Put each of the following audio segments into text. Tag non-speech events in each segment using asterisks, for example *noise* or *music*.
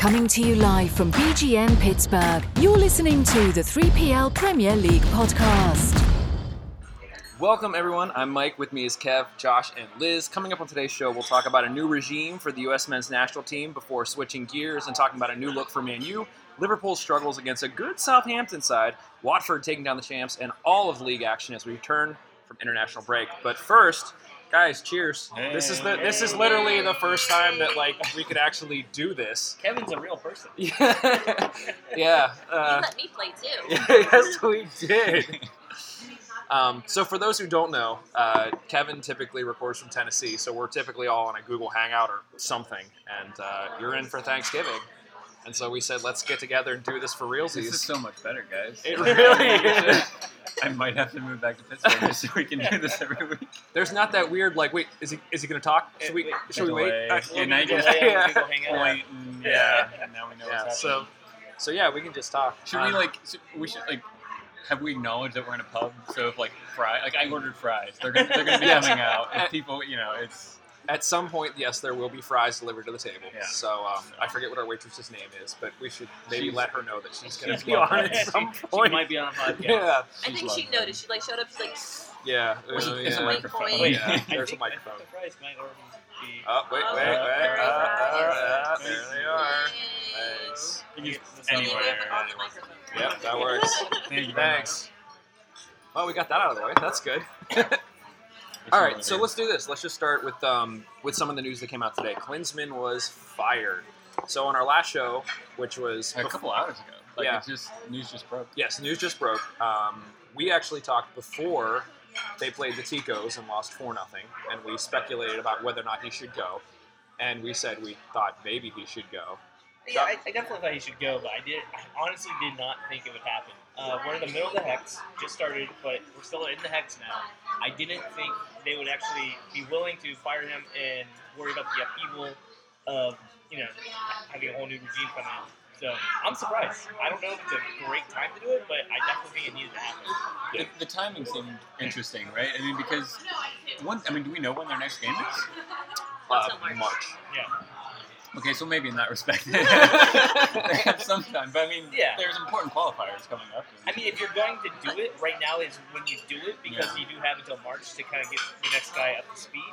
Coming to you live from BGN Pittsburgh, you're listening to the 3PL Premier League podcast. Welcome, everyone. I'm Mike. With me is Kev, Josh, and Liz. Coming up on today's show, we'll talk about a new regime for the U.S. men's national team before switching gears and talking about a new look for Man U, Liverpool's struggles against a good Southampton side, Watford taking down the champs, and all of league action as we return from international break. But first, guys, cheers. This is the this is literally the first time that like we could actually do this. *laughs* Kevin's a real person. *laughs* Yeah, yeah. You Uh, let me play too. *laughs* yes, we did. Um, so, for those who don't know, uh, Kevin typically records from Tennessee, so we're typically all on a Google Hangout or something, and uh, you're in for Thanksgiving. And so we said, let's get together and do this for realsies. This is so much better, guys. It really *laughs* is. I might have to move back to Pittsburgh just so we can do this every week. There's not that weird, like, wait, is he is he going to talk? Should we, Wait, should we wait? Uh, Yeah, now you can Delay yeah. on Google Hangout. Point Yeah. yeah, and now we know yeah, what's so, happening. so yeah, we can just talk. Should we Um, like? so we should like. Have we acknowledged that we're in a pub? So if like fry, like I ordered fries, they're gonna, they're gonna be *laughs* coming out. If people, you know, it's At some point, yes, there will be fries delivered to the table. Yeah. So um, I forget what our waitress's name is, but we should maybe She's- let her know that she's going to be on at some she, *laughs* point. she might be on a podcast. yeah, I think she noticed. She like showed up. She's like, yeah. Where's uh, the- there's a microphone. Wait, Wait, Yeah, *laughs* there's think, a I think microphone. the price might already be. Oh, wait, Oh, wait, wait. there Uh, it uh, uh, there they are. Thanks. you can Yeah, use the Anywhere anywhere. but on the microphone. Yep, that works. Thank you very Thanks. Well, we got that out of the way. That's good. *laughs* much. All right, so let's do this. Let's just start with um, with some of the news that came out today. Klinsmann was fired. So on our last show, which was a couple hours ago. Like Yeah. it just news just broke. Yes, news just broke. Um, we actually talked before they played the Ticos and lost four nothing, and we speculated about whether or not he should go. And we said we thought maybe he should go. Yeah, I, I definitely thought he should go, but I did. I honestly did not think it would happen. Uh, we're in the middle of the hex, just started, but we're still in the hex now. I didn't think they would actually be willing to fire him and worry about the upheaval of you know having a whole new regime come in. So I'm surprised. I don't know if it's a great time to do it, but I definitely think it needed to happen. The, the timing seemed interesting, right? I mean, because one, I mean, do we know when their next game is? Uh, March. March. Yeah. Okay, so maybe in that respect, *laughs* they have some time. But I mean, Yeah. there's important qualifiers coming up. I mean, if you're going to do it, right now is when you do it because Yeah. you do have until March to kind of get the next guy up to speed.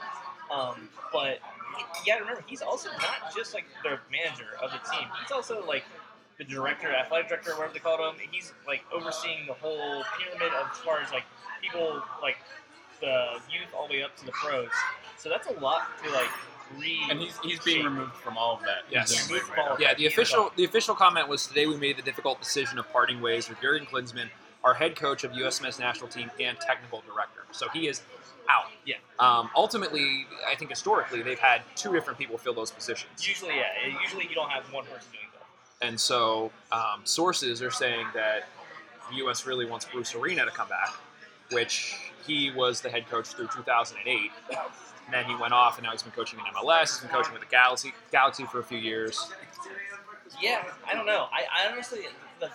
Um, but you gotta remember, he's also not just like the manager of the team. He's also like the director, athletic director, whatever they call him. He's like overseeing the whole pyramid of as far as like people like the youth all the way up to the pros. So that's a lot to like re. and he's he's being removed from all of that. Yes. Right from all now. of Yeah, the official the official comment was today we made the difficult decision of parting ways with Jurgen Klinsmann, our head coach of U.S. men's national team and technical director. So he is out. Yeah. Um, ultimately, I think historically they've had two different people fill those positions. Usually, yeah. Usually, you don't have one person doing that. And so um, sources are saying that the U.S. really wants Bruce Arena to come back, which he was the head coach through 2008. And then he went off, and now he's been coaching in MLS. He's been coaching with the Galaxy, Galaxy for a few years. Yeah, I don't know. I, I honestly, the,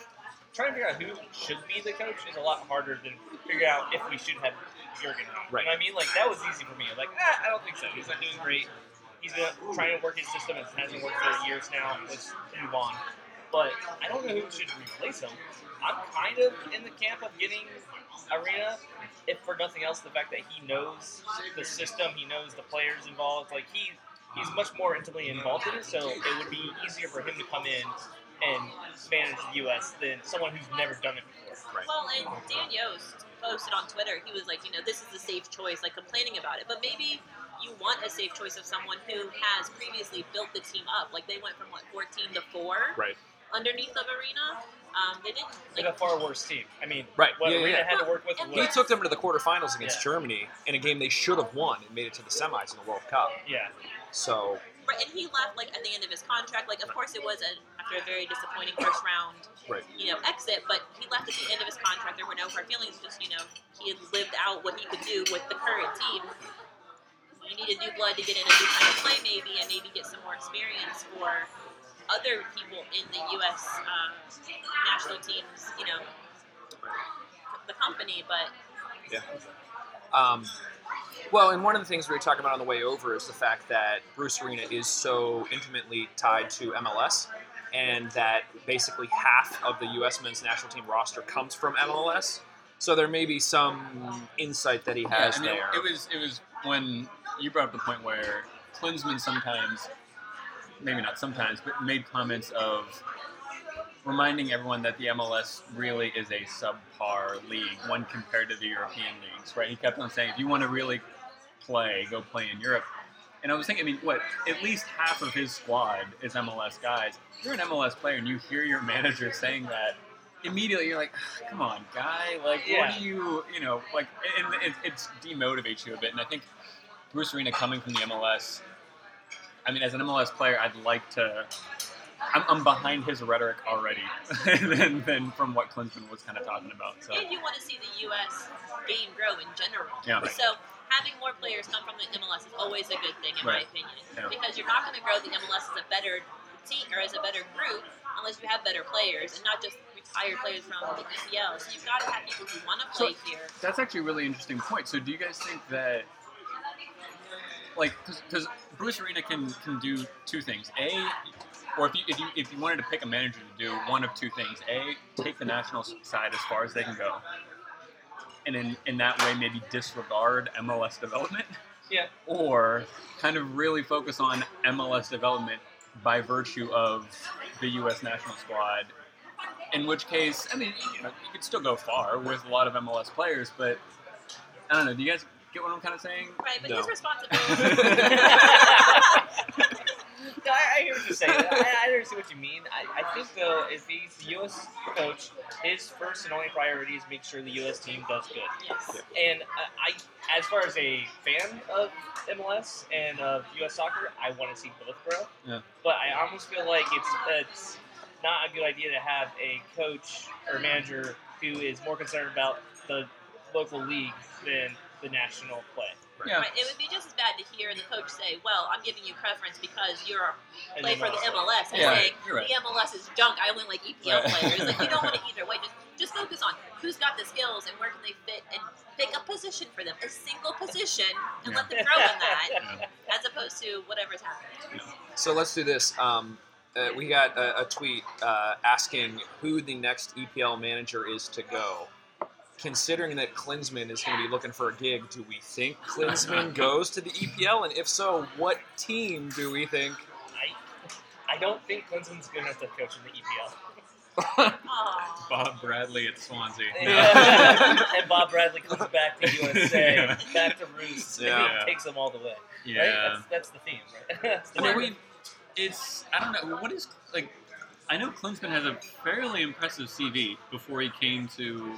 trying to figure out who should be the coach is a lot harder than figuring out if we should have Jurgen. Right. You know what I mean? Like that was easy for me. Like, ah, I don't think so. He's not doing great. He's been trying to work his system. It hasn't worked for years now. Let's move on. But I don't know who should replace him. I'm kind of in the camp of getting Arena, if for nothing else, the fact that he knows the system, he knows the players involved. Like he, he's much more intimately involved in it, so it would be easier for him to come in and manage the U.S. than someone who's never done it before. Right. Well, and Dan Yost posted on Twitter, he was like, you know, this is the safe choice, like complaining about it. But maybe you want a safe choice of someone who has previously built the team up. Like they went from what 14 to four Right. underneath of Arena. Um, they didn't Like like a far worse team. I mean, Right. what Yeah, Arena yeah. had to work with And He was took them to the quarterfinals against Yeah. Germany in a game they should have won and made it to the semis in the World Cup. yeah. So Right, and he left like at the end of his contract. Like, of course, it was a, after a very disappointing first round, Right. you know, exit. But he left at the end of his contract. There were no hard feelings. Just you know, he had lived out what he could do with the current team. You need a new blood to get in a new kind of play, maybe, and maybe get some more experience for other people in the U.S. Um, national teams. You know, the company, but yeah. Um, well, and one of the things we were talking about on the way over is the fact that Bruce Arena is so intimately tied to MLS. and that basically half of the U.S. men's national team roster comes from MLS. So there may be some insight that he has I mean, there. It was it was when you brought up the point where Klinsmann sometimes, maybe not sometimes, but made comments of reminding everyone that the MLS really is a subpar league when compared to the European leagues, right? He kept on saying, if you want to really play, go play in Europe. And I was thinking, I mean, what? At least half of his squad is MLS guys. If you're an MLS player and you hear your manager saying that, immediately you're like, "Ah, come on, guy. Like, Yeah. what do you, you know, like, and it, it's demotivates you a bit. And I think Bruce Arena coming from the MLS, I mean, as an MLS player, I'd like to. I'm, I'm behind his rhetoric already *laughs* than, than from what Klinsmann was kind of talking about. So And you want to see the U.S. game grow in general. Yeah. Right. So having more players come from the MLS is always a good thing, in Right. my opinion, Yeah. because you're not going to grow the MLS as a better team or as a better group unless you have better players and not just retired players from the EPL. So you've got to have people who want to So- play here. That's actually a really interesting point. So, do you guys think that, like, because Bruce Arena can can do two things: a, or if you, if you if you wanted to pick a manager to do one of two things: a, take the national side as far as they can go, and in in that way maybe disregard MLS development, Yeah. or kind of really focus on MLS development by virtue of the U.S. national squad. In which case, I mean, you know, you could still go far with a lot of MLS players, but I don't know. Do you guys get what I'm kind of saying? Right, but No. his responsibility. *laughs* No, I, I hear what you're saying. I, I understand what you mean. I, I think though, if he's the U.S. coach, his first and only priority is make sure the U.S. team does good. yes. And I, I, as far as a fan of MLS and of U.S. soccer, I want to see both grow. Yeah. But I almost feel like it's it's not a good idea to have a coach or manager who is more concerned about the local league than the national play. Yeah. Right, it would be just as bad to hear the coach say, "Well, I'm giving you preference because you're And play for the MLS. MLS," and Yeah, saying right. the MLS is junk. I only like EPL Right. players. Like you don't want it *laughs* either way. Just just focus on who's got the skills and where can they fit, and pick a position for them, a single position, and let them grow in that, Yeah. *laughs* as opposed to whatever's happening. So let's do this. Um, uh, we got a, a tweet uh, asking who the next EPL manager is to go. Considering that Klinsmann is going to be looking for a gig, do we think *laughs* Klinsmann goes to the EPL? And if so, what team do we think? I, I don't think Klinsmann's good enough to coach in the EPL. Bob Bradley at Swansea. *laughs* and Bob Bradley comes back to USA, *laughs* Yeah. back to Roost, Yeah. and he takes them all the way. Yeah. Right? That's, that's the theme, right? That's the I mean, it's I don't know what is like. I know Klinsmann has a fairly impressive CV before he came to.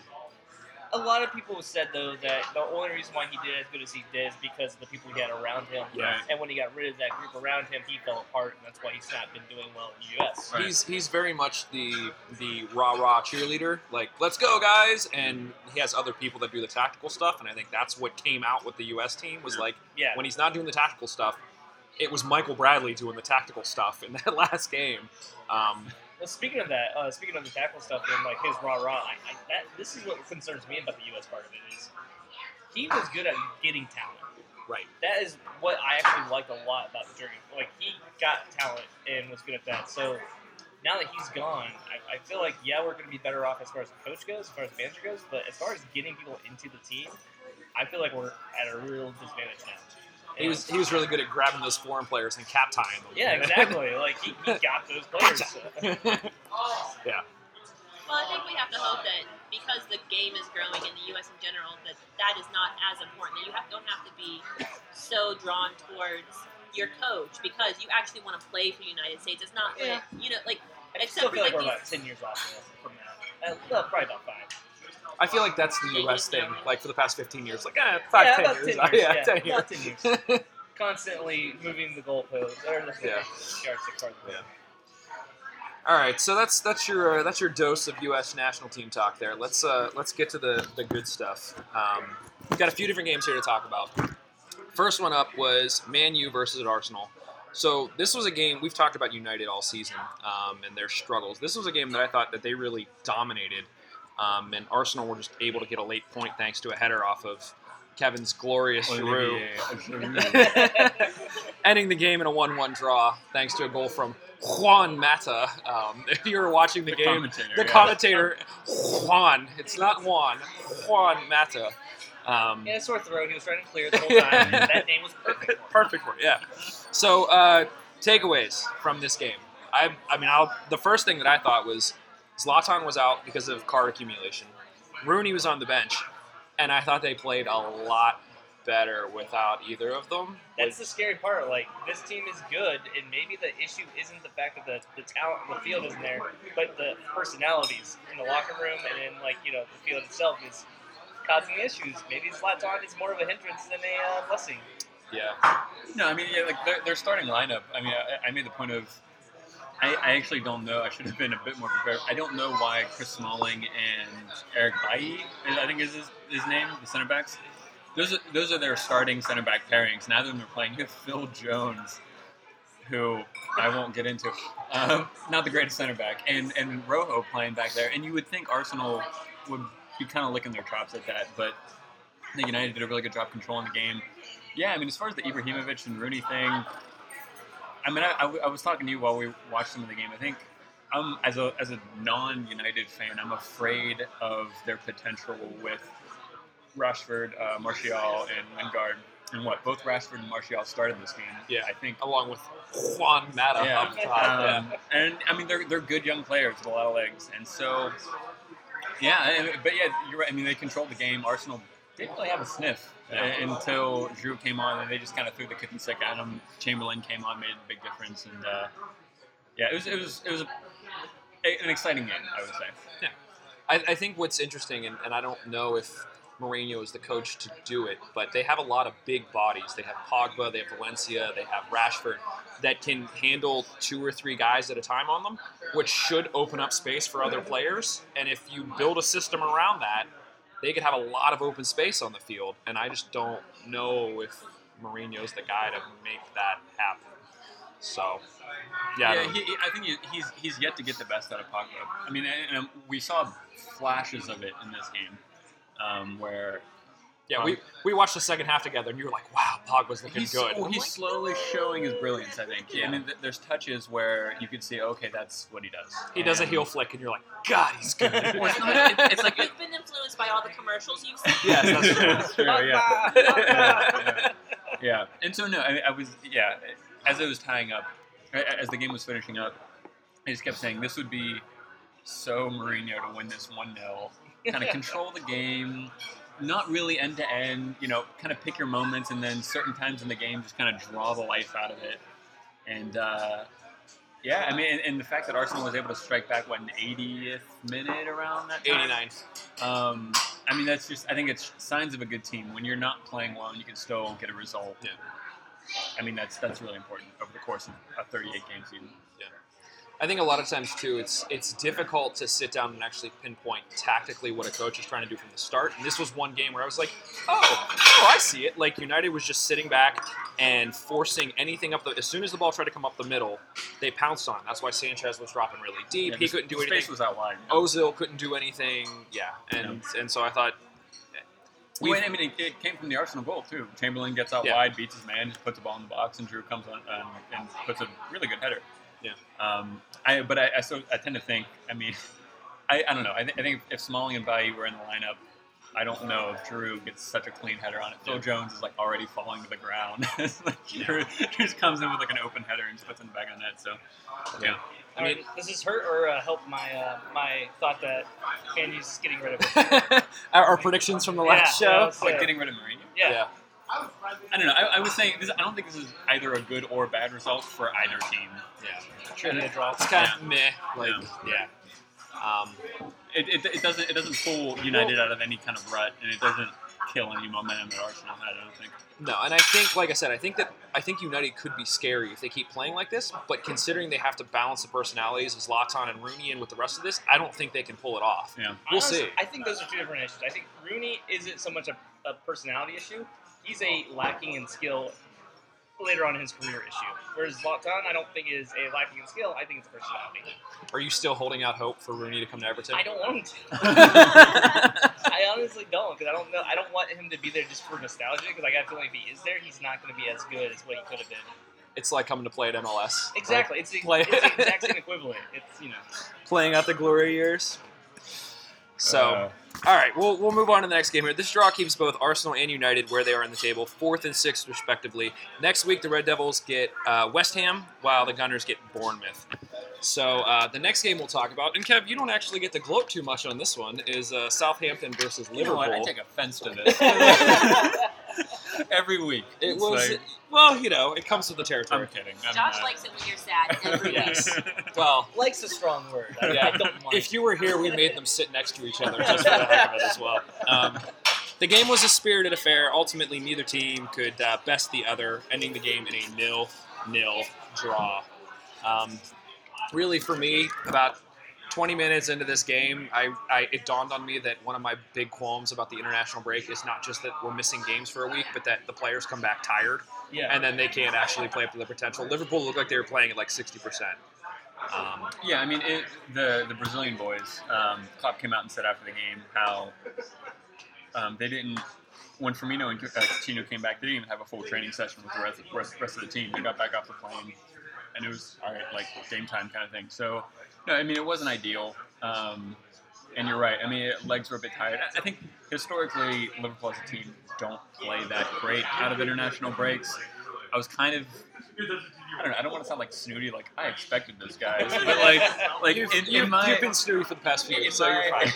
A lot of people have said though that the only reason why he did as good as he did is because of the people he had around him. Right. And when he got rid of that group around him, he fell apart, and that's why he's not been doing well in the U.S. Right. He's he's very much the the rah rah cheerleader. Like, let's go, guys! And he has other people that do the tactical stuff. And I think that's what came out with the U.S. team was Yeah. like Yeah. when he's not doing the tactical stuff, it was Michael Bradley doing the tactical stuff in that *laughs* last game. Um, Well, speaking of that, uh, speaking of the tackle stuff and like his rah rah, I, I, that this is what concerns me about the U.S. part of it is he was good at getting talent. right. That is what I actually liked a lot about the journey. Like he got talent and was good at that. So now that he's gone, I, I feel like yeah, we're going to be better off as far as the coach goes, as far as the manager goes. But as far as getting people into the team, I feel like we're at a real disadvantage now. He was he was really good at grabbing those foreign players and cap tying them. Yeah, exactly. like he, he got those players. *laughs* Yeah. Well, I think we have to hope that because the game is growing in the U.S. in general, that that is not as important. That you have, don't have to be so drawn towards your coach because you actually want to play for the United States. It's not like you know, like I Except still for, feel like like, we're these- about ten years off from that. Uh, well, probably about five. I feel like that's the U.S. thing. Like for the past 15 years, like eh, five, yeah, ten about years. ten years. *laughs* yeah, yeah, 10 about years. ten years. *laughs* Constantly moving the goalpost or the Yeah. yardstick the Yeah. All right, so that's that's your uh, that's your dose of U.S. national team talk there. Let's uh, let's get to the the good stuff. Um, we've got a few different games here to talk about. First one up was Man U versus Arsenal. So this was a game we've talked about United all season um, and their struggles. This was a game that I thought that they really dominated, um, and Arsenal were just able to get a late point thanks to a header off of Kevin's glorious Giroud. *laughs* Ending the game in a 1-1 draw thanks to a goal from Juan Mata. Um, *laughs* if you were watching the, The game, commentator, the yeah. commentator Juan. It's not Juan. Juan Mata. Um, Yeah, sore throat. He was trying to clear the whole *laughs* time. that name was perfect. for him. perfect word. Yeah. So uh, takeaways from this game. I, I mean, I'll, the first thing that I thought was Zlatan was out because of card accumulation. Rooney was on the bench, and I thought they played a lot better without either of them. That's the scary part. Like this team is good, and maybe the issue isn't the fact that the, the talent on the field isn't there, but the personalities in the locker room and in like you know the field itself is causing issues. Maybe Zlatan is more of a hindrance than a uh, blessing. Yeah. No, I mean, yeah, like their, their starting lineup. I mean, I, I made the point of. I, I actually don't know. I should have been a bit more prepared. I don't know why Chris Smalling and Eric Bailly, I think is his, his name, the center backs. Those are those are their starting center back pairings. Neither of them are playing. You have Phil Jones, who I won't get into, um, not the greatest center back, and and Rojo playing back there. And you would think Arsenal would be kind of licking their chops at that, but I think United did a really good job controlling the game. Yeah, I mean, as far as the Ibrahimovic and Rooney thing, I mean, I, I, I was talking to you while we watched some of the game. I think um, as a as a non-United fan, I'm afraid of their potential with Rashford, uh, Martial, and Lingard. And what both Rashford and Martial started this game. Yeah. I think. Along with Juan Mata Yeah, up top. yeah. um, and I mean they're they're good young players with a lot of legs, and so yeah, but yeah, you're right. I mean they controlled the game. Arsenal didn't really have a sniff uh, until Giroud came on, and they just kind of threw the kitchen sick at him. Chamberlain came on, made a big difference, and uh, yeah, it was it was it was a, an exciting game, I would say. I, I think what's interesting, and, and I don't know if Mourinho is the coach to do it, but they have a lot of big bodies. They have Pogba, they have Valencia, they have Rashford that can handle two or three guys at a time on them, which should open up space for other players. And if you build a system around that, they could have a lot of open space on the field. And I just don't know if Mourinho's the guy to make that happen. So, yeah, I yeah, don't- he, I think he, he's he's yet to get the best out of Pogba. I mean, and, and we saw flashes of it in this game, um, where yeah. We we watched the second half together, and you were like, "Wow, Pogba's looking he's, good." well, I'm he's like, slowly showing his brilliance. I think. Yeah. I mean, th- there's touches where you could see, okay, that's what he does. He does a heel flick, and you're like, God, he's good. Well, it's, not, it, it's like You've been influenced by all the commercials you've seen. *laughs* yes, that's true. That's true, yeah. *laughs* yeah, yeah. And so no, I, I was yeah. As I was tying up, as the game was finishing up, I just kept saying this would be so Mourinho to win this one 0 kind of control the game, not really end to end. You know, kind of pick your moments, and then certain times in the game just kind of draw the life out of it. And uh, yeah, I mean, and, and the fact that Arsenal was able to strike back what an 80th minute around that time. 89. Um, I mean, that's just, I think it's signs of a good team. When you're not playing well and you can still get a result. Yeah. I mean, that's that's really important over the course of a 38 game season. I think a lot of times too, it's it's difficult to sit down and actually pinpoint tactically what a coach is trying to do from the start. And this was one game where I was like, oh, oh, I see it. Like United was just sitting back and forcing anything up the. As soon as the ball tried to come up the middle, they pounced on. That's why Sanchez was dropping really deep. Yeah, he couldn't do anything. Space was out wide. Ozil couldn't do anything. Yeah, and and so I thought. Well, we've- I mean, it, it came from the Arsenal goal too. Chamberlain gets out Yeah. wide, beats his man, just puts the ball in the box, and Giroud comes on um, and puts a really good header. Yeah. Um, I but I, I so I tend to think. I mean, *laughs* I, I don't know. I, th- I think if Smalling and Bailly were in the lineup, I don't know if Giroud gets such a clean header on it. Phil Yeah. Jones is like already falling to the ground. *laughs* It's like Giroud, Giroud just comes in with like an open header and just puts it in the back of the net. So yeah. I I mean- mean, does this hurt or uh, help my uh, my thought that Andy's getting rid of *laughs* it? our, our predictions from the last Yeah, show. yeah, so- Like getting rid of Mourinho. Yeah. I don't know. I, I was saying this. I don't think this is either a good or bad result for either team. yeah. Should be a draw. It's kind of meh. Like, Yeah. yeah. Um, It, it, it doesn't it doesn't pull United out of any kind of rut, and it doesn't kill any momentum at Arsenal. I don't think. No, and I think, like I said, I think that I think United could be scary if they keep playing like this. But considering they have to balance the personalities of Zlatan and Rooney in with the rest of this, I don't think they can pull it off. Yeah. We'll Honestly, see. I think those are two different issues. I think Rooney isn't so much a, a personality issue. He's a lacking in skill later on in his career issue. Whereas Zlatan, I don't think is a lacking in skill. I think it's a personality. Are you still holding out hope for Rooney to come to Everton? I don't want him to. *laughs* I honestly don't because I don't know. I don't want him to be there just for nostalgia because like, I feel like if he is there, he's not going to be as good as what he could have been. It's like coming to play at MLS. Exactly. It's the, Play- it's the *laughs* exact same equivalent. It's you know. Playing out the glory years. So, Uh, all right, we'll, we'll move on to the next game here. This draw keeps both Arsenal and United where they are in the table, fourth and sixth respectively. Next week, the Red Devils get uh, West Ham, while the Gunners get Bournemouth. So uh, the next game we'll talk about, and Kev, you don't actually get to gloat too much on this one, is uh, Southampton versus you know Liverpool. what? I take offense to this *laughs* every week. it It's was like- well, you know, it comes with the territory. I'm territory. kidding. I'm Josh not. likes it when you're sad every *laughs* week. Yes. Well, Likes a strong word. I, Yeah. I don't mind. if you were here, we made them sit next to each other just for the heck of it as well. Um, the game was a spirited affair. Ultimately, neither team could uh, best the other, ending the game in a nil-nil draw. Um, really, for me, about 20 minutes into this game, I, I it dawned on me that one of my big qualms about the international break is not just that we're missing games for a week, but that the players come back tired yeah. and then they can't actually play up to their potential. Liverpool looked like they were playing at like 60%. Um, Yeah, I mean, it, the the Brazilian boys. Um, Klopp came out and said after the game how um, they didn't. When Firmino and uh, Coutinho came back, they didn't even have a full training session with the rest, rest, rest of the team. They got back off the plane, and it was all right, like game time kind of thing. So, no, I mean, it wasn't ideal. Um, and you're right. I mean, legs were a bit tired. I- think historically, Liverpool as a team don't play that great out of international breaks. I was kind of I don't know. I don't want to sound like snooty. Like I expected this, guys, but like, like *laughs* you've, in, you've, in my you've been snooty for the past few years, so you're fine.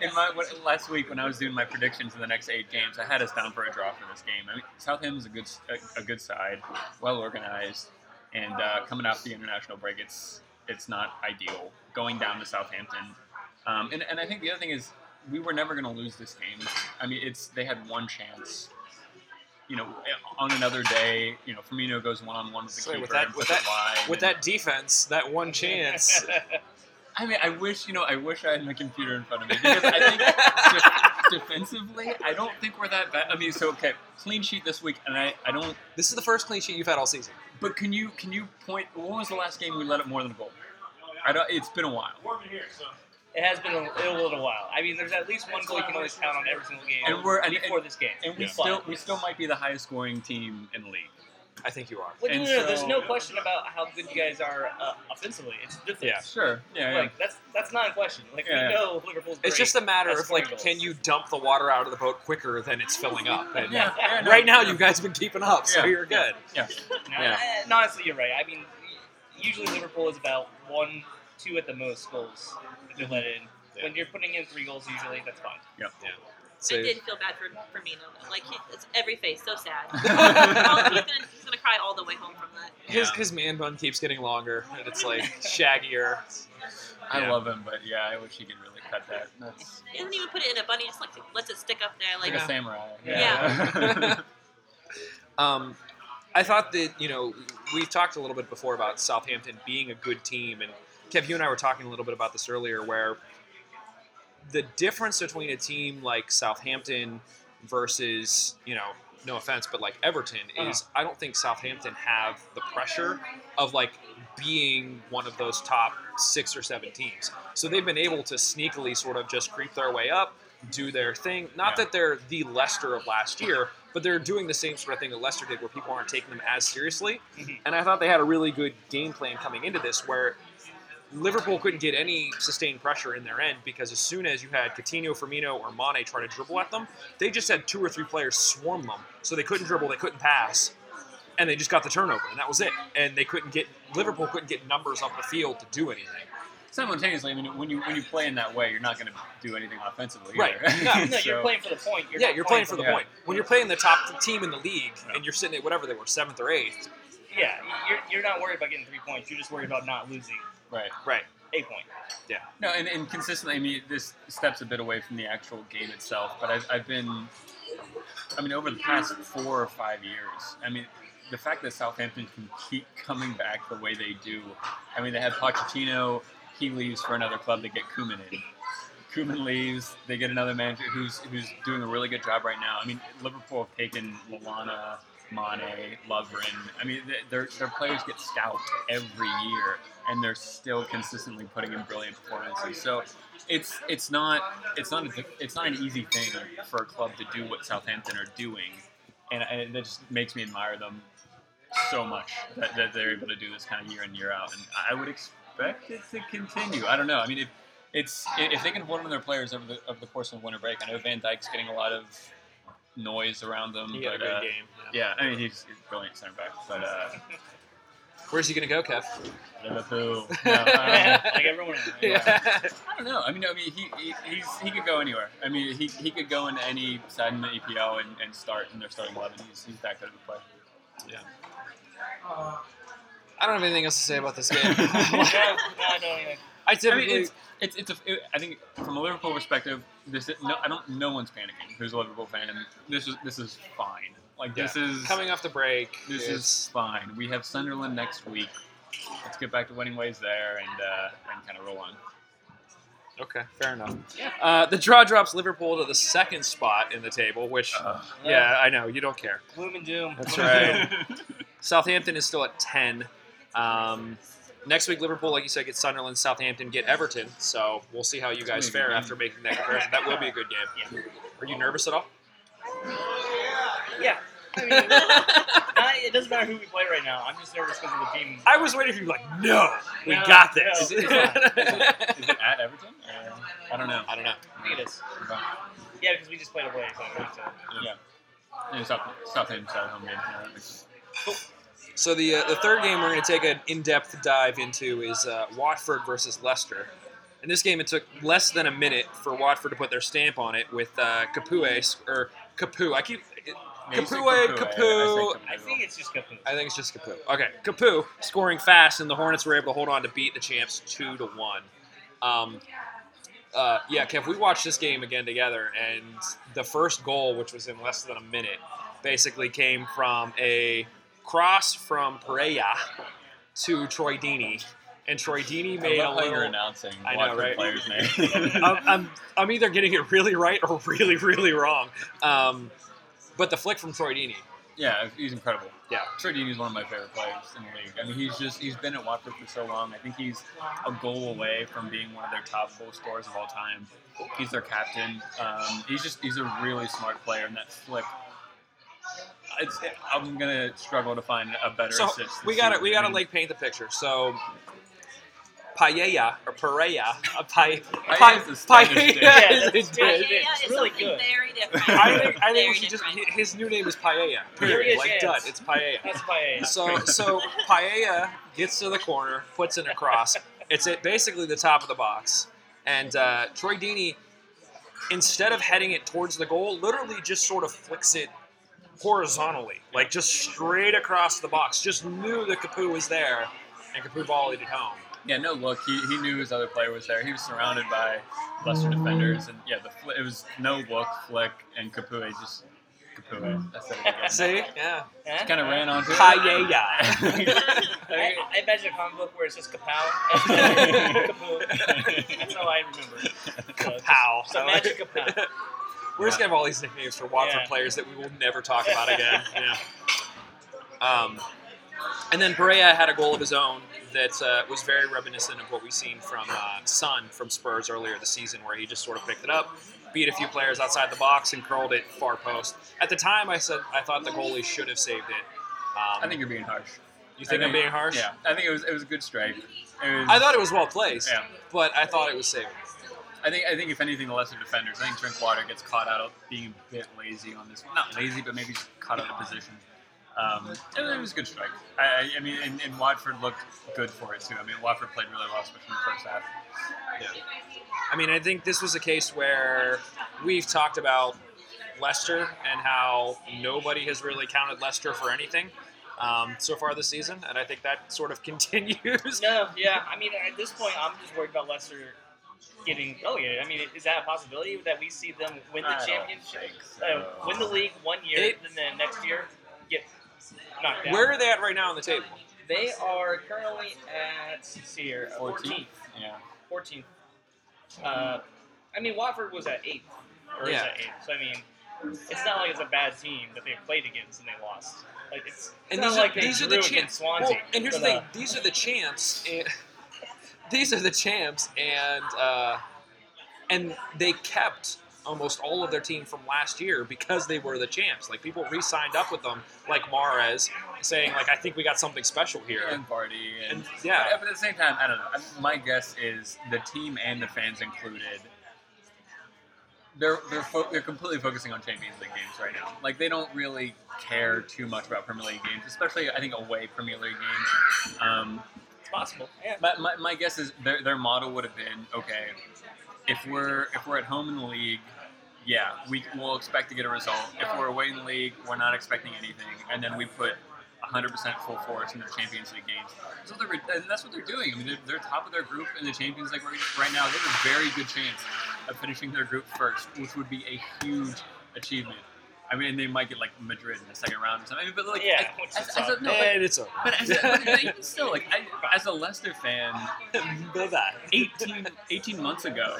in my *laughs* what, last week when I was doing my predictions in the next eight games, I had us down for a draw for this game. I mean, Southampton's a good a, a good side, well organized, and uh, coming off the international break, it's it's not ideal going down to Southampton. Um, and and I think the other thing is we were never going to lose this game. I mean, it's they had one chance. You know, on another day, you know, Firmino goes one on one with the Say, keeper with that- and with that-. With and- that defense, that one chance. *laughs* I mean, I wish you know, I wish I had my computer in front of me because I think *laughs* defensively, I don't think we're that bad. I mean, so okay, clean sheet this week, and I, I don't. this is the first clean sheet you've had all season. But can you can you point? When was the last game we let up more than a goal? I don't. It's been a while. It has been a, a little while. I mean, there's at least one goal you can always count on every single game. And we're- and- before this game. And we But- still we still might be the highest scoring team in the league. I think you are. Well, no, and no, no, there's so- no question about how good you guys are uh, offensively. It's defense. Yeah. Sure. Yeah. Like that's that's not in question. Like Yeah, we yeah. know Liverpool's. It's just a matter at of like, goals. can you dump the water out of the boat quicker than it's filling up? And yeah. yeah, no, right now, yeah. you guys have been keeping up, so Yeah. you're good. No, Yeah. eh, no, honestly, you're right. I mean, usually Liverpool is about one, two at the most goals that they let in. Yeah. When you're putting in three goals, usually that's fine. So, I did feel bad for Firmino. though. Like he, it's every face, so sad. *laughs* Oh, he's, gonna, he's gonna cry all the way home from that. his Yeah. his man bun keeps getting longer, and it's like shaggier. I Yeah. love him, but yeah, I wish he could really cut that. That's He doesn't even put it in a bun. He just like lets it stick up there. Like like a samurai. Yeah. *laughs* Um, I thought that you know we talked a little bit before about Southampton being a good team, and Kev, you and I were talking a little bit about this earlier, where the difference between a team like Southampton versus you know no offense, but like Everton is I don't think Southampton have the pressure of like being one of those top six or seven teams. So they've been able to sneakily sort of just creep their way up, do their thing. Not Yeah. that they're the Leicester of last year, but they're doing the same sort of thing that Leicester did, where people aren't taking them as seriously. Mhm. And I thought they had a really good game plan coming into this, where Liverpool couldn't get any sustained pressure in their end because as soon as you had Coutinho, Firmino, or Mane try to dribble at them, they just had two or three players swarm them, so they couldn't dribble, they couldn't pass, and they just got the turnover, and that was it. And they couldn't get Liverpool couldn't get numbers up the field to do anything. Simultaneously, I mean, when you when you play in that way, you're not going to do anything offensively. Right. either. No, *laughs* no, you're playing for the point. You're yeah, you're playing for the Yeah. point. When you're playing the top team in the league, Yeah. and you're sitting at whatever they were, seventh or eighth, Yeah, you're, you're not worried about getting three points. You're just worried about not losing Right. right? a point. Yeah. No, and, and consistently, I mean, this steps a bit away from the actual game itself, but I've, I've been, I mean, over the past four or five years, I mean, the fact that Southampton can keep coming back the way they do, I mean, they had Pochettino, he leaves for another club, they get Koeman in. Koeman leaves, they get another manager who's who's doing a really good job right now. I mean, Liverpool have taken Lallana, Mane, Lovren. I mean, their their players get scalped every year, and they're still consistently putting in brilliant performances. So it's it's not it's not a, it's not an easy thing for a club to do what Southampton are doing, and, and that just makes me admire them so much that, that they're able to do this kind of year in year out. And I would expect it to continue. I don't know. I mean, if it's if they can hold on to their players over the over the course of winter break, I know Van Dijk's getting a lot of noise around them. He but, uh, game. Yeah, I mean he's, he's a brilliant center back, but uh, Where's he gonna go, Kev? Liverpool. No, *laughs* um, like everyone else. Yeah. I don't know. I mean, I mean, he, he he's, he could go anywhere. I mean, he, he could go into any side in the EPL and, and start in their starting eleven. He's, he's that good of a player. Yeah. I don't have anything else to say about this game. no, *laughs* *laughs* no, I don't even. I I mean, it's it's, it's a, it, I think from a Liverpool perspective, this is, no, I don't. No one's panicking. Who's a Liverpool fan? This is this is fine. Like this is coming off the break. This is fine. We have Sunderland next week. Let's get back to winning ways there and uh, and kind of roll on. okay. Fair enough. Uh, the draw drops Liverpool to the second spot in the table, which yeah, I know you don't care. Gloom and doom. That's Gloom right. doom. *laughs* Southampton is still at ten. Um, next week, Liverpool, like you said, get Sunderland. Southampton get Everton. So we'll see how you guys gonna be a fare good game. after making that comparison. That will be a good game. Yeah. Are you nervous at all? Yeah. *laughs* I mean, *laughs* not, it doesn't matter who we play right now. I'm just nervous because of the team. I was waiting for you. Like, no, we No, got no. this. Is *laughs* it, is it, is it at Everton? Or, I don't know. I don't know. I think it is. Okay. Yeah, because we just played away. So I think so. Yeah. Yeah, South, Southampton's at home game. Yeah, that makes sense. So the uh, the third game we're going to take an in-depth dive into is uh, Watford versus Leicester. In this game, it took less than a minute for Watford to put their stamp on it with uh, Capoue or Capu. I keep Yeah, you said Capoue, Capoue. Capoue. I think it's just Capoue. I think it's just Capu. Okay, Capu scoring fast, and the Hornets were able to hold on to beat the champs two to one. Um, uh, yeah, Kev, we watched this game again together, and the first goal, which was in less than a minute, basically came from a cross from Pereira to Troy Deeney, and Troy Deeney I made a love how you're little. announcing I know, Watford right? players' *laughs* names. I'm, I'm, I'm either getting it really right or really, really wrong. Um, but the flick from Troy Deeney, yeah, he's incredible. Yeah. Troy Deeney's one of my favorite players in the league. I mean, he's just he's been at Watford for so long. I think he's a goal away from being one of their top goal scorers of all time. He's their captain. Um, he's just he's a really smart player, and that flick. It's, I'm gonna struggle to find a better So assist. we got to we got to like paint the picture. So paella or paella, a pa- Paella pa- is a *laughs* paella dish. is Yeah, a dish. Spanish. Yeah, It's it's really something good. very different. I think I think we should just different. his new name is paella. There Period. is Like chance. done. It's paella. That's paella. So so paella gets to the corner, puts in a cross. It's at basically the top of the box, and uh, Troy Deeney, instead of heading it towards the goal, literally just sort of flicks it horizontally, like just straight across the box. Just knew that Capu was there, and Capu volleyed it home. Yeah, no look. He, he knew his other player was there. He was surrounded by Leicester defenders, and yeah, the fl- it was no look, flick, and Capoue just Capoue. That's it again. See, yeah, Huh? kind of ran onto it. paella. *laughs* I, I imagine a comic book where it says Kapow. *laughs* Kapow. That's how I remember it. So, Kapow. So magic Kapow. We're just gonna have all these nicknames for Watford Yeah. players that we will never talk about again. *laughs* Yeah. Um, and then Pereira had a goal of his own that uh, was very reminiscent of what we've seen from uh, Son from Spurs earlier this season, where he just sort of picked it up, beat a few players outside the box, and curled it far post. At the time, I said I thought the goalie should have saved it. Um, I think you're being harsh. you think I I'm being harsh. Yeah, I think it was it was a good strike. Was, I thought it was well placed, Yeah. but I thought it was saved. I think I think if anything, the Leicester defenders. I think Drinkwater gets caught out of being a bit lazy on this. Not lazy, but maybe just caught out of position. Um, it was a good strike. I, I, I mean, and, and Watford looked good for it too. I mean, Watford played really well, especially in the first half. Yeah. I mean, I think this was a case where we've talked about Leicester and how nobody has really counted Leicester for anything um, so far this season, and I think that sort of *laughs* continues. No, yeah. I mean, at this point, I'm just worried about Leicester getting relegated. I mean, is that a possibility that we see them win the I championship, think uh, win the league one year, It- and then next year get knocked out? Where are they at right now on the table? They are currently at let's see here, 14th. Yeah. 14th. Uh, I mean, Watford was at eighth, or is Yeah. at eighth. So I mean, it's not like it's a bad team that they played against and they lost. Like it's, it's And not these like are they these are drew the against champs. Swansea. Well, and here's the thing: uh, these are the champs, and *laughs* these are the champs, and uh, and they kept almost all of their team from last year because they were the champs. Like people re-signed up with them, like Mahrez, saying like, "I think we got something special here." and party and, And yeah, But, but at the same time, I don't know. I- My guess is the team and the fans included. They're they're fo- they're completely focusing on Champions League games right now. Like they don't really care too much about Premier League games, especially I think away Premier League games. Um, it's possible. Yeah. my, my, my guess is their, their model would have been okay. If we're if we're at home in the league, yeah, we will expect to get a result. If we're away in the league, we're not expecting anything, and then we put 100% full force in the Champions League games. They're, and that's what they're doing. I mean, they're, they're top of their group in the Champions League right now. They have a very good chance of finishing their group first, which would be a huge achievement. I mean, they might get like Madrid in the second round or something. I mean, but like, Yeah, as- which as, as a, no, but, and it's over. but as a, but even still, like, I, as a Leicester fan, *laughs* Know that. 18, 18 months ago,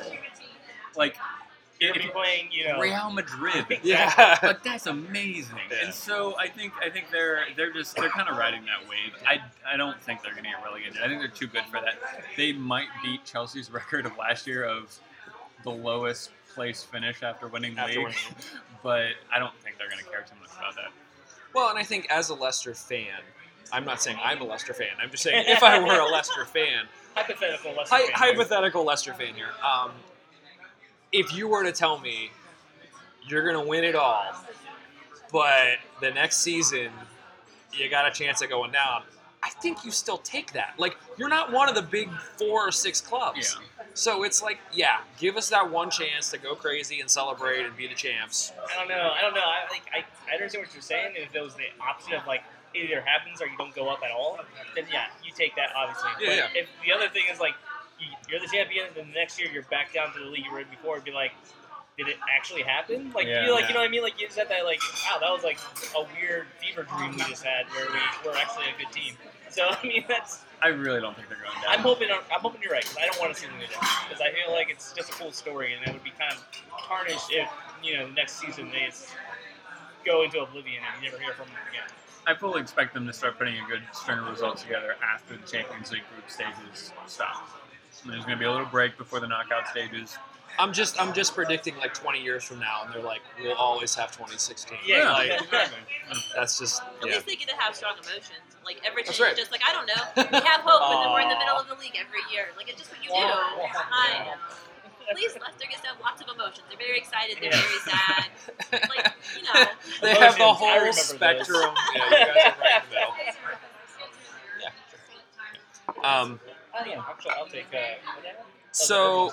like You're if be playing, you know, Real Madrid, *laughs* Yeah. like that's amazing. Yeah. And so I think I think they're they're just they're kind of riding that wave. I, I don't think they're going to get relegated. I think they're too good for that. They might beat Chelsea's *laughs* record of last year of the lowest place finish after winning the After league, winning. But I don't think they're going to care too much about that. Well, and I think as a Leicester fan, I'm not saying I'm a Leicester fan. I'm just saying *laughs* if I were a Leicester fan, hypothetical. Leicester hy- fan. hypothetical Leicester fan here. Um, if you were to tell me you're going to win it all, but the next season you got a chance at going down, I think you still take that. Like you're not one of the big four or six clubs. Yeah. So it's like, yeah, give us that one chance to go crazy and celebrate and be the champs. I don't know. I don't know. I like. I, I don't understand what you're saying. If it was the option of like it either happens or you don't go up at all, then yeah, you take that obviously. Yeah, but if the other thing is like you- you're the champion, then the next year you're back down to the league you were in before, it'd be like, did it actually happen? Like Yeah. you like Yeah. you know what I mean? Like you said that like wow, that was like a weird fever dream we just had where we were actually a good team. So *laughs* I mean that's I really don't think they're going down. I'm hoping I'm hoping you're right because I don't want to see them go down because I feel like it's just a cool story and it would be kind of tarnished if you know next season they go into oblivion and you never hear from them again. I fully expect them to start putting a good string of results together after the Champions League group stages stop. And there's going to be a little break before the knockout stages. I'm just I'm just predicting like 20 years from now, and they're like, we'll always have 2016. Yeah, like, exactly. that's just At yeah. least they get to have strong emotions. Like Everton That's right. just like I don't know. *laughs* We have hope, but then we're in the middle of the league every year. Like it's just what you do. I know. At least Leicester gets to have lots of emotions. They're very excited. They're Yeah. very sad. Like you know. *laughs* they have the whole remember those. spectrum. *laughs* Yeah, you guys are right in the middle. Um, Oh yeah, actually, I'll take. Uh, so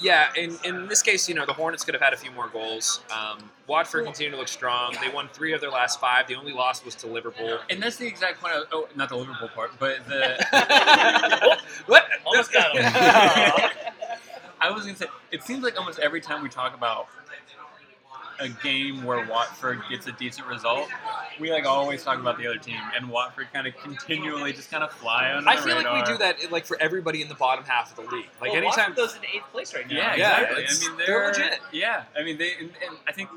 yeah, in, in this case, you know, the Hornets could have had a few more goals. Um, Watford continued to look strong. They won three of their last five. The only loss was to Liverpool. And that's the exact point. I was, oh, not the Liverpool part, but the *laughs* what? almost got him. *laughs* I was gonna say it seems like almost every time we talk about a game where Watford gets a decent result, we like always talk about the other team, and Watford kind of continually just kind of fly under the radar. I the feel like we do that like for everybody in the bottom half of the league. Like well, anytime. Watford goes in eighth place right now. Yeah, Yeah, exactly. I mean, they're they're, legit. Yeah, I mean, they and, and I think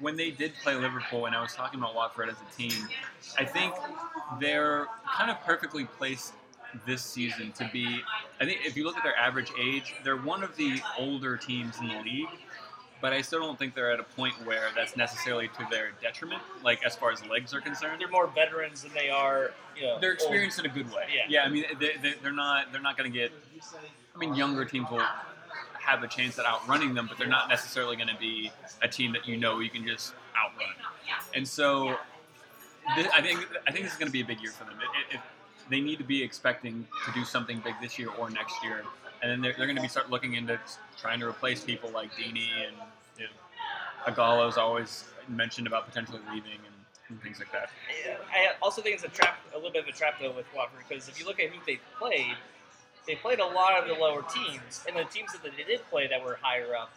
when they did play Liverpool, and I was talking about Watford as a team, I think they're kind of perfectly placed this season to be. I think if you look at their average age, they're one of the older teams in the league. But I still don't think they're at a point where that's necessarily to their detriment, like as far as legs are concerned. They're more veterans than they are. You know, They're old. experienced in a good way. Yeah. yeah, I mean, they, they, they're not. They're not going to get. I mean, younger teams will have a chance at outrunning them, but they're not necessarily going to be a team that you know you can just outrun. And so, thi- I think I think this is going to be a big year for them. They need to be expecting to do something big this year or next year, and then they're, they're going to be start looking into trying to replace people like Deeney and you know, Ighalo's always mentioned about potentially leaving and, and things like that. I also think it's a trap, a little bit of a trap though with Watford because if you look at who they played, they played a lot of the lower teams, and the teams that they did play that were higher up,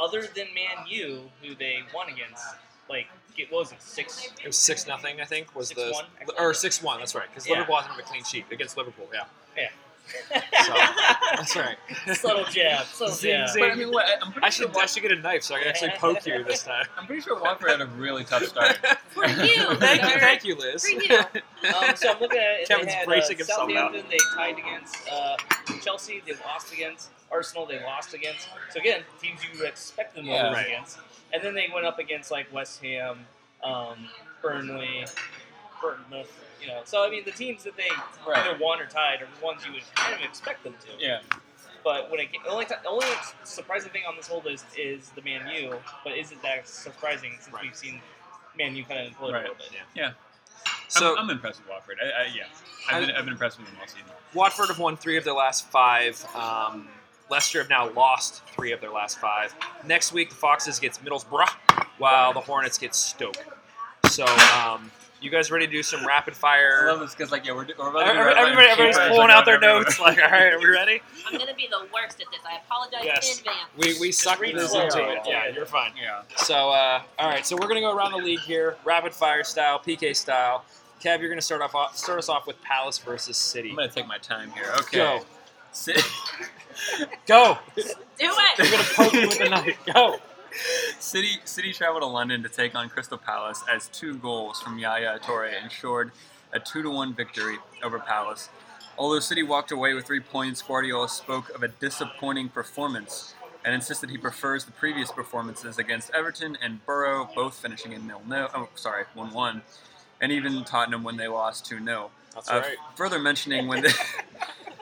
other than Man U, who they won against, like it what was it six? It was six nothing, I think, was the 6-1? or six one. That's right, because Yeah. Liverpool hasn't had a clean sheet against Liverpool. Yeah. Yeah. So- That's right. *laughs* Subtle jab, subtle jab. But I mean, what, I'm pretty I should sure I should get a knife so I can actually *laughs* poke you this time. I'm pretty sure Watford had a really tough start. *laughs* For you, thank you, thank you, Liz. For you. Um, so I'm looking at it. Kevin's they had, bracing uh, himself out. They tied against uh, Chelsea. They lost against Arsenal. They lost against. So again, teams you would expect them to Yeah. lose Right. against. And then they went up against like West Ham, um, Burnley, Bournemouth. You know, so I mean, the teams that they Right. either won or tied are the ones you would kind of expect them to. Yeah. But when it get, the only t- the only surprising thing on this whole list is the Man U. But isn't that surprising since Right. we've seen Man U kind of implode Right. a little bit? Yeah. So I'm, I'm impressed with Watford. I, I, yeah, I've been, I've been impressed with them all season. Watford have won three of their last five. Um, Leicester have now lost three of their last five. Next week, the Foxes gets Middlesbrough, while the Hornets get Stoke. So, um, you guys ready to do some rapid fire? I fire? love this because like yeah, we're, we're about to Everybody, do red line everybody- everybody's papers, pulling like, out their notes. Like, all right, are we ready? *laughs* I'm gonna be the worst at this. I apologize Yes. in advance. We we suck read this into it. Yeah, you're fine. Yeah. So, uh, all right. So we're gonna go around the league here, rapid fire style, PK style. Kev, you're gonna start off start us off with Palace versus City. I'm gonna take my time here. Okay. Go, Si- *laughs* go. Do it. We're gonna poke you with a knife. Go. City City traveled to London to take on Crystal Palace as two goals from Yaya Toure ensured a two to one victory over Palace. Although City walked away with three points, Guardiola spoke of a disappointing performance and insisted he prefers the previous performances against Everton and Boro, both finishing in nil nil. Oh, sorry, one one, and even Tottenham when they lost two 0 That's uh, right. Further mentioning when they, *laughs* *laughs*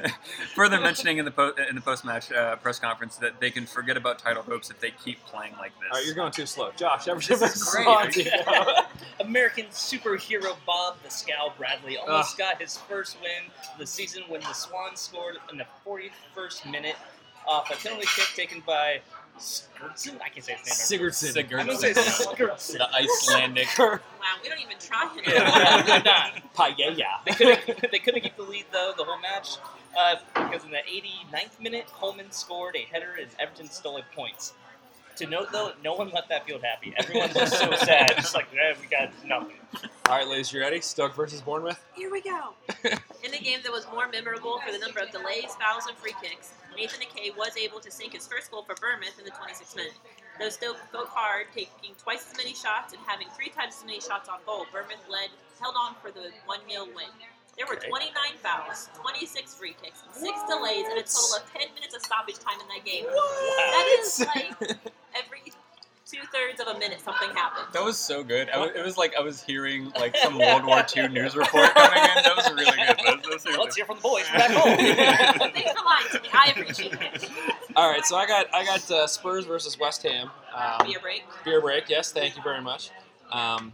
*laughs* further mentioning in the po- in the post match uh, press conference that they can forget about title hopes if they keep playing like this. All right, you're going too slow, Josh. Everton This is versus great. Swansea. *laughs* American superhero Bob the Scow Bradley almost got his first win of the season when the Swans scored in the 41st minute off a penalty kick taken by Sigurdsson. I can't say his name. Sigurdsson. I'm gonna say Sigurdsson. the Icelandic. Wow, we don't even try it. *laughs* Yeah, they're not. Paella. They couldn't. They couldn't keep the lead though the whole match uh, because in the 89th minute, Coleman scored a header and Everton stole points. To note though, no one left that field happy. Everyone was so *laughs* sad, just like eh, we got nothing. All right, ladies, you ready? Stoke versus Bournemouth. Here we go. *laughs* In the game that was more memorable for the number of delays, fouls, and free kicks, Nathan Ake was able to sink his first goal for Bournemouth in the 26th minute. Though Stoke fought hard, taking twice as many shots and having three times as many shots on goal, Bournemouth led held on for the 1 0 win. There were 29 fouls, 26 free kicks, and six delays, and a total of 10 minutes of stoppage time in that game. What? That is *laughs* like every two thirds of a minute something happened. That was so good. I was, it was like I was hearing like some *laughs* World War II news report coming in. That was really good. That was- that was Well, seriously- let's hear from the boys from back home. *laughs* Thanks for lying to me. I appreciate it. All right, so I got I got uh, Spurs versus West Ham. Um, Beer break. beer break. Yes, thank you very much. Um,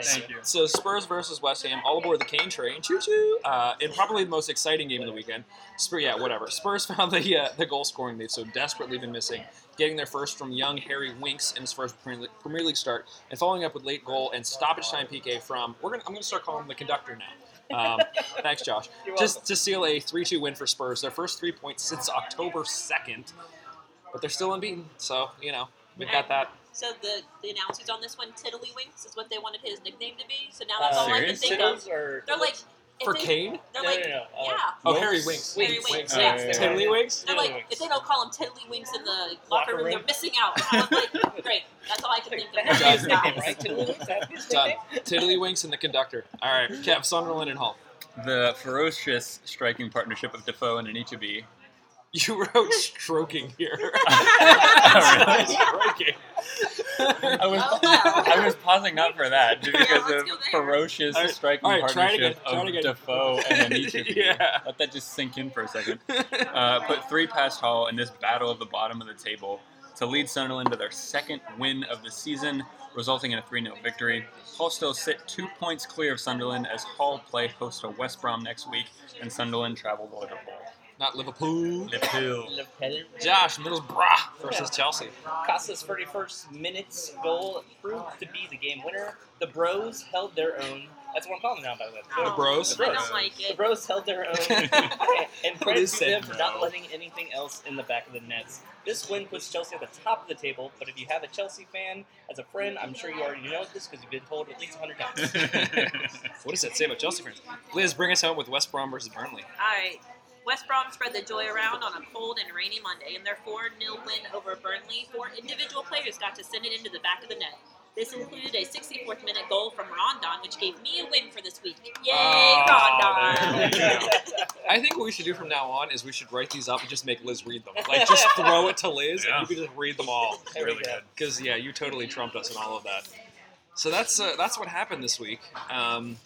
Thank you. So Spurs versus West Ham, all aboard the Kane train, choo choo. Uh, and probably the most exciting game of the weekend. Spurs, yeah, whatever. Spurs *laughs* found the uh, the goal scoring they've so desperately been missing, getting their first from young Harry Winks in his first Premier League, start, and following up with late goal and stoppage time PK from. We're gonna I'm gonna start calling him the conductor now. Um, *laughs* thanks, Josh. Just to seal a 3-2 win for Spurs, their first three points since October 2nd, but they're still unbeaten. So you know we've got that. So the, the announcers on this one, Tiddlywinks, is what they wanted his nickname to be. So now that's all I can serious? think of. Tiddles or They're like, if For they, Kane? they're no, like, no, no. Uh, yeah. Oh, Harry Winks. Harry Winks. Winks, Oh, yeah. yeah, yeah. Tiddlywinks? They're like, if they don't call him Tiddlywinks in the locker Locker room, room? they're missing out. And I was like, great. That's all I can think of. has to his nickname, right? Tiddlywinks? That's his Done. nickname? Tiddlywinks and the conductor. All right, Kev, Sunderland and Hull. The ferocious striking partnership of Defoe and Anichebe. You wrote stroking here. *laughs* *laughs* Oh, Stroking. I was Oh, wow. I was pausing not for that just because let's of ferocious All right, striking all right, try it partnership again, try it of again. Defoe and Anichebe. *laughs* Yeah. Let that just sink in for a second. Uh, put three past Hull in this battle of the bottom of the table to lead Sunderland to their second win of the season, resulting in a 3 0 victory. Hull still sit two points clear of Sunderland as Hull play host to West Brom next week, and Sunderland travel to Liverpool. Not Liverpool. Liverpool. Josh, Middlesbrough versus Chelsea. Costa's 31st minutes goal proved to be the game winner. The Bros held their own. That's what I'm calling them now, by the way. Oh, Bros? I don't like The. Bros held their own, *laughs* and credit Liz to them for not letting anything else in the back of the nets. This win puts Chelsea at the top of the table, but if you have a Chelsea fan as a friend, I'm sure you already know this because you've been told at least 100 times. *laughs* What does that say about Chelsea fans? Liz, bring us home with West Brom versus Burnley. All right. West Brom spread the joy around on a cold and rainy Monday in their 4 0 win over Burnley. Four individual players got to send it into the back of the net. This included a 64th minute goal from Rondon, which gave me a win for this week. Yay, Oh, Rondon! *laughs* I think what we should do from now on is we should write these up and just make Liz read them. Like, just *laughs* throw it to Liz Yeah. and you can just read them all. There we go. Because yeah, you totally trumped us in all of that. So that's uh, that's what happened this week. Um,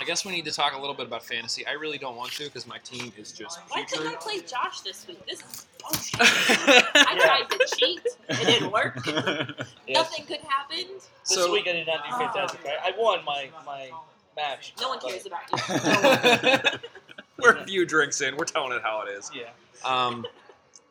I guess we need to talk a little bit about fantasy. I really don't want to because my team is just Why couldn't I play Josh this week? This is bullshit. *laughs* I tried to cheat. It didn't work. *laughs* Yes. Nothing good happen. This So- week I did not do fantastic. Right? I won my my match. No one but- cares about you. *laughs* We're a few drinks in. We're telling it how it is. Yeah. Um,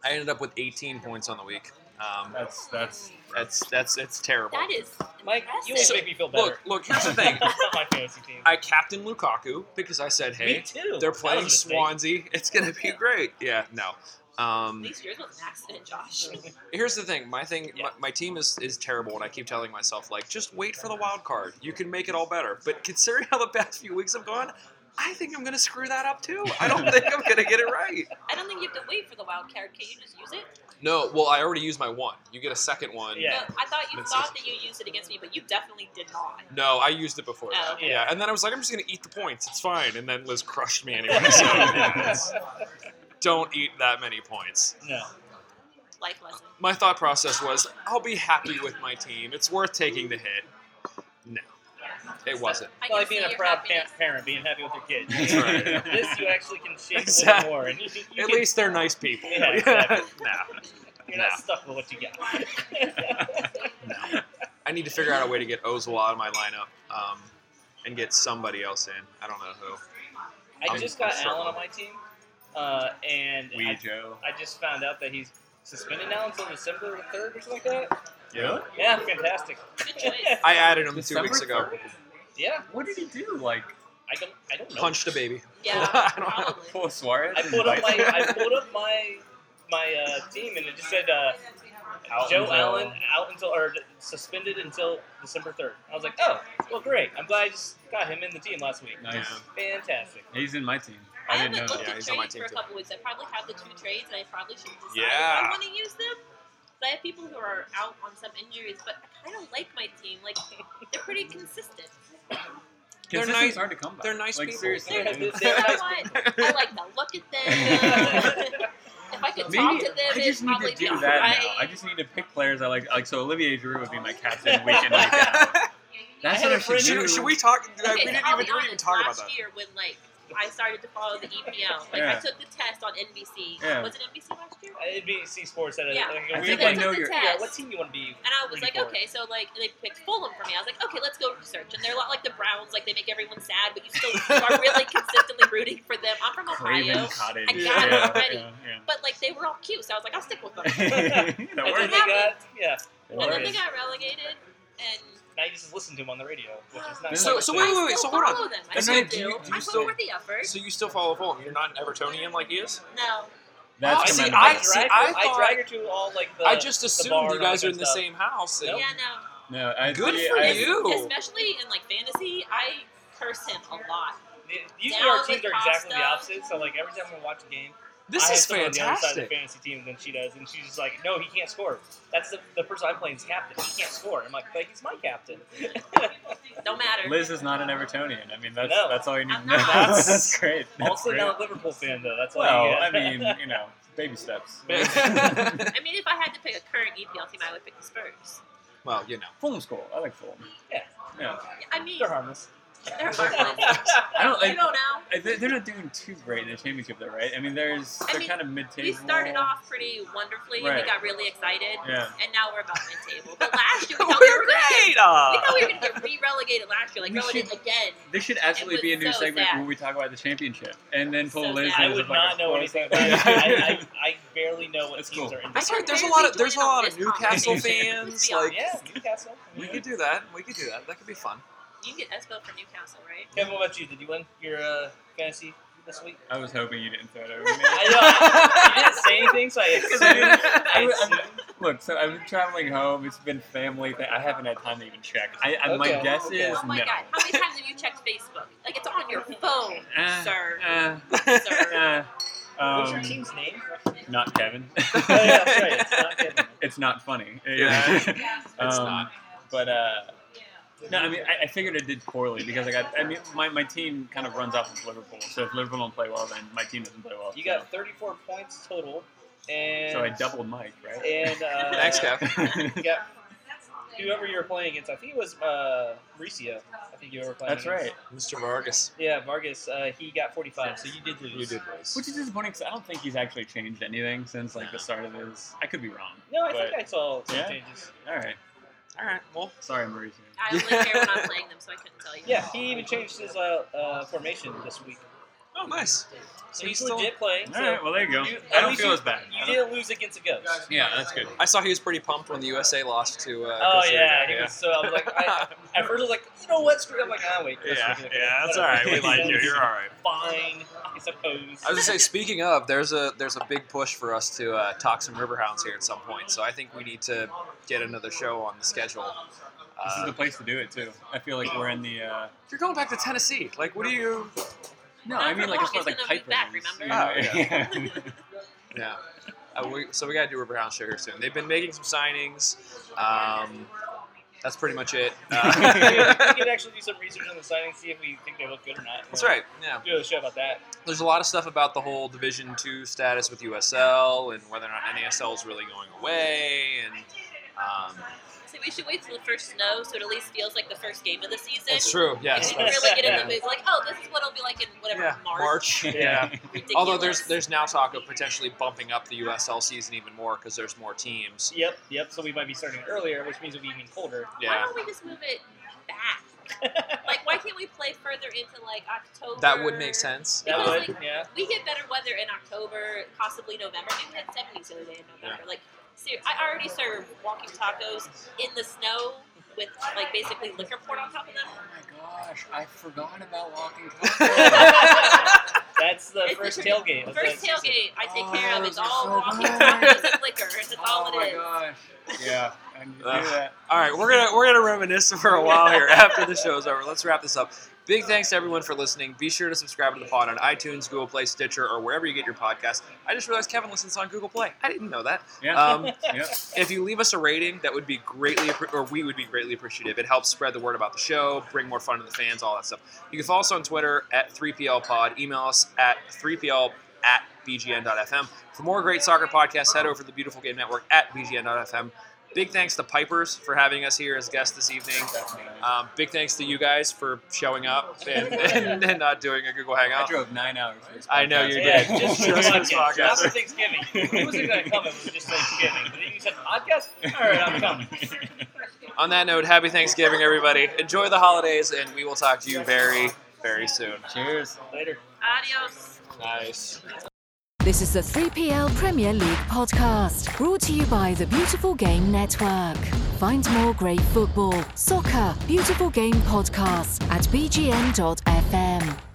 I ended up with 18 points on the week. Um, That's that's that's that's it's terrible. That is Mike, you impressive. always make me feel better. Look, look. Here's the *laughs* thing. my fantasy team. I captain Lukaku because I said, "Hey, me too. they're playing a mistake. Swansea. It's gonna be great." Yeah, no. At Um, least yours was an accident, Josh. here's the thing. My thing. Yeah. My, my team is is terrible, and I keep telling myself, like, just wait for the wild card. You can make it all better. But considering how the past few weeks have gone, I think I'm gonna screw that up too. I don't think I'm gonna get it right. *laughs* I don't think you have to wait for the wild card. Can you just use it? No, well, I already used my one. You get a second one. Yeah. No, I thought you That's thought just- that you used it against me, but you definitely did not. No, I used it before Oh, that. okay. Yeah, and then I was like, I'm just gonna eat the points. It's fine. And then Liz crushed me anyway. *laughs* So it's- don't eat that many points. No. Life lesson. My thought process was, I'll be happy with my team. It's worth taking the hit. No, it wasn't. I It's like being a proud happiness. parent, being happy with your kids. That's right. *laughs* this you actually can shape a little more, and you, you At can, least they're nice people. Yeah, *laughs* exactly. nah, you're not stuck with what you got. *laughs* no. I need to figure out a way to get Ozil out of my lineup um, and get somebody else in. I don't know who. I I'm- just got I'm Allen struggling. on my team, uh, and Wee I, Joe. I just found out that he's suspended now until December third or something like that. Yeah. Yeah, fantastic. I added him two weeks ago. 3rd? Yeah, What did he do? Like I don't, I don't know. Punched a baby. Yeah, *laughs* I don't probably. pull Suarez? I pulled up my. I pulled up my, my uh, team, and it just said uh, Out Joe until- Allen out until or suspended until December third. I was like, oh, well, great. I'm glad I just got him in the team last week. Nice. Fantastic. He's in my team. I, I didn't haven't know looked that. Yeah, he's on my trades team for a too. couple weeks. I probably have the two trades, and I probably should decide Yeah. if I want to use them. But I have people who are out on some injuries, but I kind of like my team. Like *laughs* they're pretty consistent. They're nice- hard to come by. they're nice like, people. Seriously. They're- I mean, they're nice what? I like the look at them. *laughs* if I could talk Maybe to them, I just it'd need probably to be do that alright. now. I just need to pick players I like. Like so, Olivier Giroud would be my captain week in week out. *laughs* That's I had what a I should do. should, should we talk? Okay, we didn't I'll even, be we didn't even talk about last that. year, when like I started to follow the EPL, like Yeah. I took the test on NBC. Yeah. Was it NBC last year? Uh, NBC Sports had a, Yeah. like a I weird think I know took the your. test. yeah, what team you want to be? And I was like, for? okay, so like they picked Fulham for me. I was like, okay, let's go research. And they're a lot like the Browns, like they make everyone sad, but you still you *laughs* are really consistently rooting for them. I'm from Ohio, Cottage. I got it yeah, already. Yeah, but like they were all cute, so I was like, I'll stick with them. *laughs* yeah. that And then they got yeah. and then they got relegated, and Now you just listen to him on the radio, which is not So- quite so wait, wait, wait, so hold on. them. I And still then do. do you- do you I'm still- for the effort. So you still follow Fulham? You're not an Evertonian like he is? no, That's Oh, see, commendable. I- I see, drag, I her, I, drag her to all like the. I just the assumed bar you all guys that are in the stuff. same house. and- yeah, no. No, I, Good yeah, for I, you. Especially in like fantasy, I curse him a lot. Usually Down our teams with are exactly the Costa. opposite. So like every time we watch a game, This I have is someone on the other side of the fantasy team than she does, and she's just like, "No, he can't score. That's the, the person I'm playing is captain. He can't score." I'm like, "But he's my captain." *laughs* Don't matter. Liz is not an Evertonian. I mean, that's No. that's all you need I'm to know. not. *laughs* That's, that's great. That's also great. not a Liverpool fan though. That's all Well, you I get. mean, you know, *laughs* baby steps. I mean, if I had to pick a current EPL team, I would pick the Spurs. well, you know. Fulham's cool. I like Fulham. Yeah. Yeah. I mean, they're harmless. They're harmless. I don't you like. know now. They're they're not doing too great in the championship, though, right? I mean, there's they're mean, kind of mid-table. We started off pretty wonderfully. Right. We got really excited, Yeah. and now we're about mid-table. But *laughs* last year, we thought we We're were gonna get, great. uh, we thought we were going to get re-relegated last year, like We relegated should- again. There should absolutely be a new so segment sad. where we talk about the championship, and then pull So Liz. sad. I would like not know sports- anything about it. I, I, *laughs* I barely know what That's teams cool. are in. That's this right. There's a lot of there's a lot of Newcastle fans. *laughs* Like Yeah, Newcastle. we could do that. We could do that. That could be fun. You can get Espo for Newcastle, right? Kevin, what about you? Did you win your uh, fantasy this week? I was hoping you didn't throw it over me. I know. you didn't say anything, so I *laughs* assumed. I I- assumed. Look, so I've been traveling home. It's been family. Thing. I haven't had time to even check. I, I, My Okay. guess Okay. is Oh my no. god, how many times have you checked Facebook? Like it's on your *laughs* phone, Uh, sir. uh, Sir. uh, What's your Um, team's name? Not Kevin. *laughs* oh, yeah, that's right. It's not Kevin. It's not funny. Yeah. It's Um, not. But uh, no, I mean, I, I figured it did poorly because I got. I mean, my, my team kind of runs off of Liverpool. So if Liverpool don't play well, then my team doesn't play well. You so, got 34 points total, and So I doubled Mike, right? and uh, *laughs* Thanks, Kev. You got whoever you were playing against. I think it was uh, Mauricio. I think you were playing. That's against. right. Mr. Vargas. Yeah, Vargas. Uh, he got 45, so you did lose. You did lose. Which is disappointing because I don't think he's actually changed anything since like the start of his. I could be wrong. No, I but, think I saw some Yeah? changes. All right. All right. Well, Sorry, Mauricio. I only care when I'm playing them, so I couldn't tell you. Yeah, he even changed his uh, uh, formation this week. Oh, nice. So So he's he's still- legit playing. All so right. Well, there you go. you- I don't feel you- as bad. You I don't- didn't lose against a ghost. Yeah, that's good. I saw he was pretty pumped when the USA lost to. Uh, Oh Costa yeah, Rica. he was, so I was like, I, at first I was like, you know what, screw. it. I'm like, ah, wait. Costa Yeah, Rica, yeah, that's all right. We like you. You're all right. Fine, I suppose. I was gonna say, speaking of, there's a there's a big push for us to uh, talk some Riverhounds here at some point. So I think we need to get another show on the schedule. This is Uh, the place to do it too. I feel like we're in the. Uh, you're going back to Tennessee. Like, what do you? No, Not I mean like long, as far as like gonna pipe back, remember? Oh, *laughs* Yeah. Uh, we, so we gotta do Riverhound show here soon. They've been making some signings. Um, that's pretty much it. *laughs* we Uh, could actually do some research on the signing, see if we think they look good or not. that's right. Yeah. Do a show about that. There's a lot of stuff about the whole Division Two status with USL and whether or not NASL is really going away and. Um, So we should wait till the first snow, so it at least feels like the first game of the season. it's true. Yes. And we can really get in Yeah. the mood. Like, oh, this is what it'll be like in whatever yeah. March. *laughs* Yeah. Although there's there's now talk of potentially bumping up the USL season even more because there's more teams. Yep, yep. So we might be starting earlier, which means it'll be even colder. Yeah. Why don't we just move it back? *laughs* Like, why can't we play further into like October? That would make sense. that would, like, yeah. We get better weather in October, possibly November. Maybe we had 70s the other day in November. Like, ser- I already serve walking tacos in the snow with like basically liquor poured on top of them. Oh my gosh, I forgot about walking *laughs* tacos. That's the It's first the tailgate. First what- tailgate I take Oh, care of. those It's all so walking good. tacos and liquor. That's oh all oh it my gosh. Yeah, I need to do that. All right, we're gonna we're gonna reminisce for a while here after the show's over. Let's wrap this up. Big thanks to everyone for listening. Be sure to subscribe to the pod on iTunes, Google Play, Stitcher, or wherever you get your podcast. I just realized Kevin listens on Google Play. I didn't know that. Yeah. Um, *laughs* yep. if you leave us a rating, that would be greatly, or we would be greatly appreciative. It helps spread the word about the show, bring more fun to the fans, all that stuff. You can follow us on Twitter at 3PLPod. Email us at 3PL at bgn.fm. For more great soccer podcasts, head over to the Beautiful Game Network at bgn.fm. Big thanks to Pipers for having us here as guests this evening. Um, big thanks to you guys for showing up and, *laughs* and, and not doing a Google Hangout. I drove nine hours. For this I know you podcast. Yeah, did. just *laughs* for Just the for this podcast. podcast. Not for Thanksgiving. It wasn't going to come. It was just Thanksgiving. But then you said podcast. All right, I'm coming. *laughs* On that note, happy Thanksgiving, everybody. Enjoy the holidays, and we will talk to you very, very soon. Cheers. Later. Adios. Nice. This is the 3PL Premier League podcast, brought to you by the Beautiful Game Network. Find more great football, soccer, beautiful game podcasts at bgn.fm.